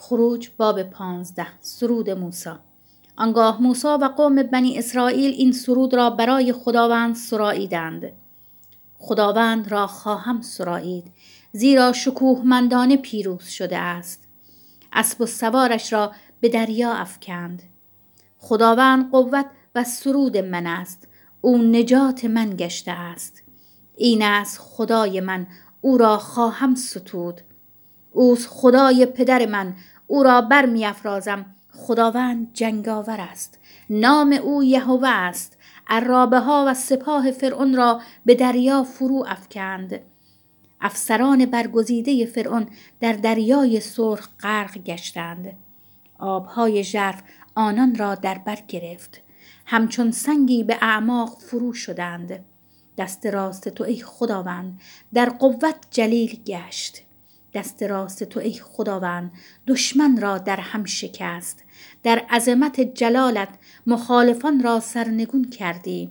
خروج باب پانزده. سرود موسی. آنگاه موسی و قوم بنی اسرائیل این سرود را برای خداوند سراییدند. خداوند را خواهم سرایید زیرا شکوهمندانه پیروز شده است. اسب و سوارش را به دریا افکند. خداوند قوت و سرود من است. او نجات من گشته است. این است خدای من. او را خواهم ستود. اوست خدای پدر من. او را بر می افرازم خداوند جنگاور است. نام او یهوه است. عرابه ها و سپاه فرعون را به دریا فرو افکند. افسران برگزیده فرعون در دریای سرخ غرق گشتند. آبهای ژرف آنان را در بر گرفت. همچون سنگی به اعماق فرو شدند. دست راست تو ای خداوند در قوت جلیل گشت. دست راست تو ای خداوند دشمن را در هم شکست. در عظمت جلالت مخالفان را سرنگون کردی.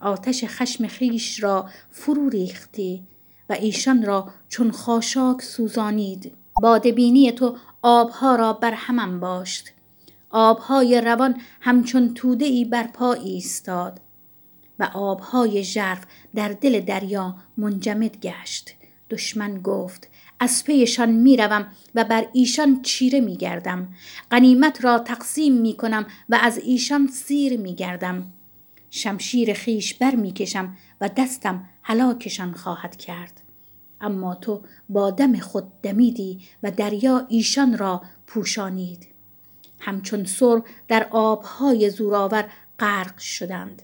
آتش خشم خیش را فرو ریختی و ایشان را چون خاشاک سوزانید. بادبینی تو آبها را بر هم باشت. آبهای روان همچون توده ای بر پا ایستاد و آبهای ژرف در دل دریا منجمد گشت. دشمن گفت از پیشان می‌روم و بر ایشان چیره میگردم. غنیمت را تقسیم می‌کنم و از ایشان سیر میگردم. شمشیر خیش بر می‌کشم و دستم هلاکشان خواهد کرد. اما تو با دم خود دمیدی و دریا ایشان را پوشانید. همچون سر در آبهای زورآور غرق شدند.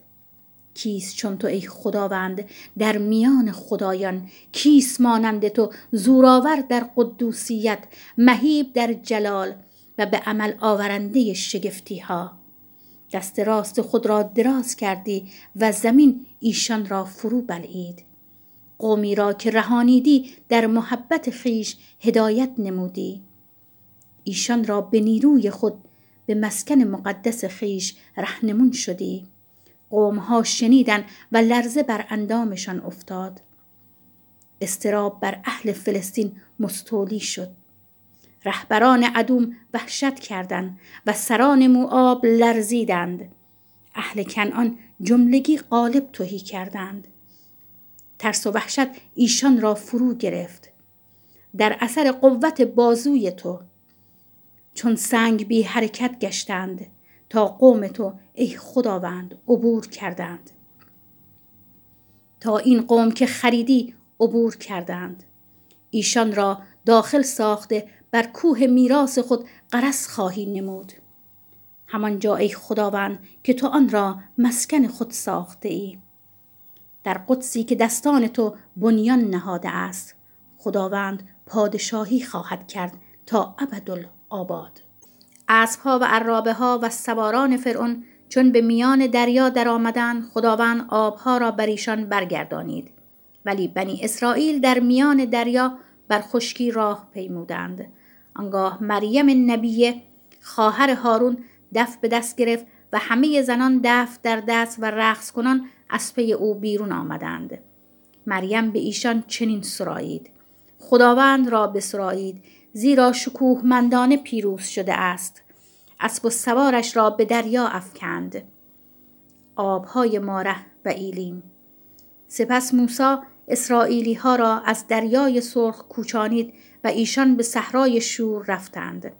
کیست چون تو ای خداوند؟ در میان خدایان کیست مانند تو؟ زورآور در قدوسیت مهیب در جلال و به عمل آورنده شگفتی ها دست راست خود را دراز کردی و زمین ایشان را فرو بلعید. قومی را که رهانیدی در محبت خیش هدایت نمودی. ایشان را به نیروی خود به مسکن مقدس خیش رهنمون شدی. قومها شنیدن و لرزه بر اندامشان افتاد. استراب بر اهل فلسطین مستولی شد. رهبران عدوم وحشت کردند و سران موآب لرزیدند. اهل کنعان جملگی غالب توهی کردند. ترس و وحشت ایشان را فرو گرفت. در اثر قوت بازوی تو. چون سنگ بی حرکت گشتند. تا قوم تو ای خداوند عبور کردند. تا این قوم که خریدی عبور کردند. ایشان را داخل ساخته بر کوه میراث خود قرس خواهی نمود. همان ای خداوند که تو آن را مسکن خود ساخته ای. در قدسی که دستان تو بنیان نهاده است خداوند پادشاهی خواهد کرد تا ابدالآباد. اسبها و عرابه ها و سواران فرعون چون به میان دریا درآمدند خداوند آبها را بر ایشان برگردانید. ولی بنی اسرائیل در میان دریا بر خشکی راه پیمودند. آنگاه مریم نبیه خواهر هارون دف به دست گرفت و همه زنان دف در دست و رقص کنان از پی او بیرون آمدند. مریم به ایشان چنین سرایید. خداوند را بسرایید زیرا شکوهمندانه پیروز شده است. اسب و سوارش را به دریا افکند. آبهای ماره و ایلیم. سپس موسی اسرائیلی ها را از دریای سرخ کوچانید و ایشان به صحرای شور رفتند.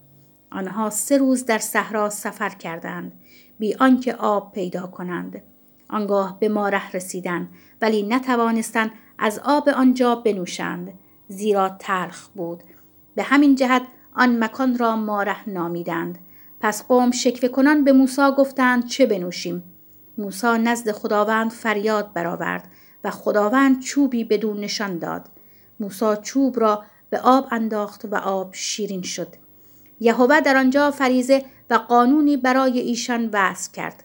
آنها سه روز در صحرا سفر کردند بی آنکه آب پیدا کنند. آنگاه به ماره رسیدند ولی نتوانستند از آب آنجا بنوشند. زیرا تلخ بود. به همین جهت آن مکان را ماره نامیدند. پس قوم شکوه کنان به موسی گفتند چه بنوشیم؟ موسی نزد خداوند فریاد برآورد و خداوند چوبی بدون نشان داد. موسی چوب را به آب انداخت و آب شیرین شد. یهوه در آنجا فریزه و قانونی برای ایشان وضع کرد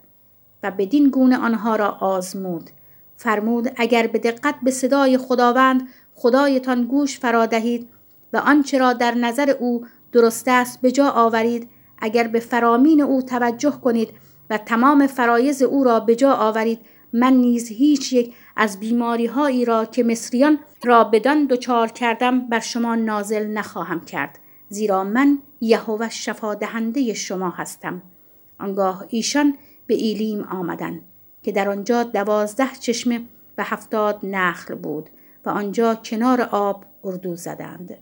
و بدین گونه آنها را آزمود. فرمود اگر به دقت به صدای خداوند خدایتان گوش فرا دهید و آنچه را در نظر او درست است به جا آورید. اگر به فرامین او توجه کنید و تمام فرایز او را به جا آورید من نیز هیچ یک از بیماری هایی را که مصریان را بدان دچار کردم بر شما نازل نخواهم کرد زیرا من یهوه شفا دهنده شما هستم. آنگاه ایشان به ایلیم آمدند که در آنجا دوازده چشمه و هفتاد نخل بود و آنجا کنار آب اردو زدند.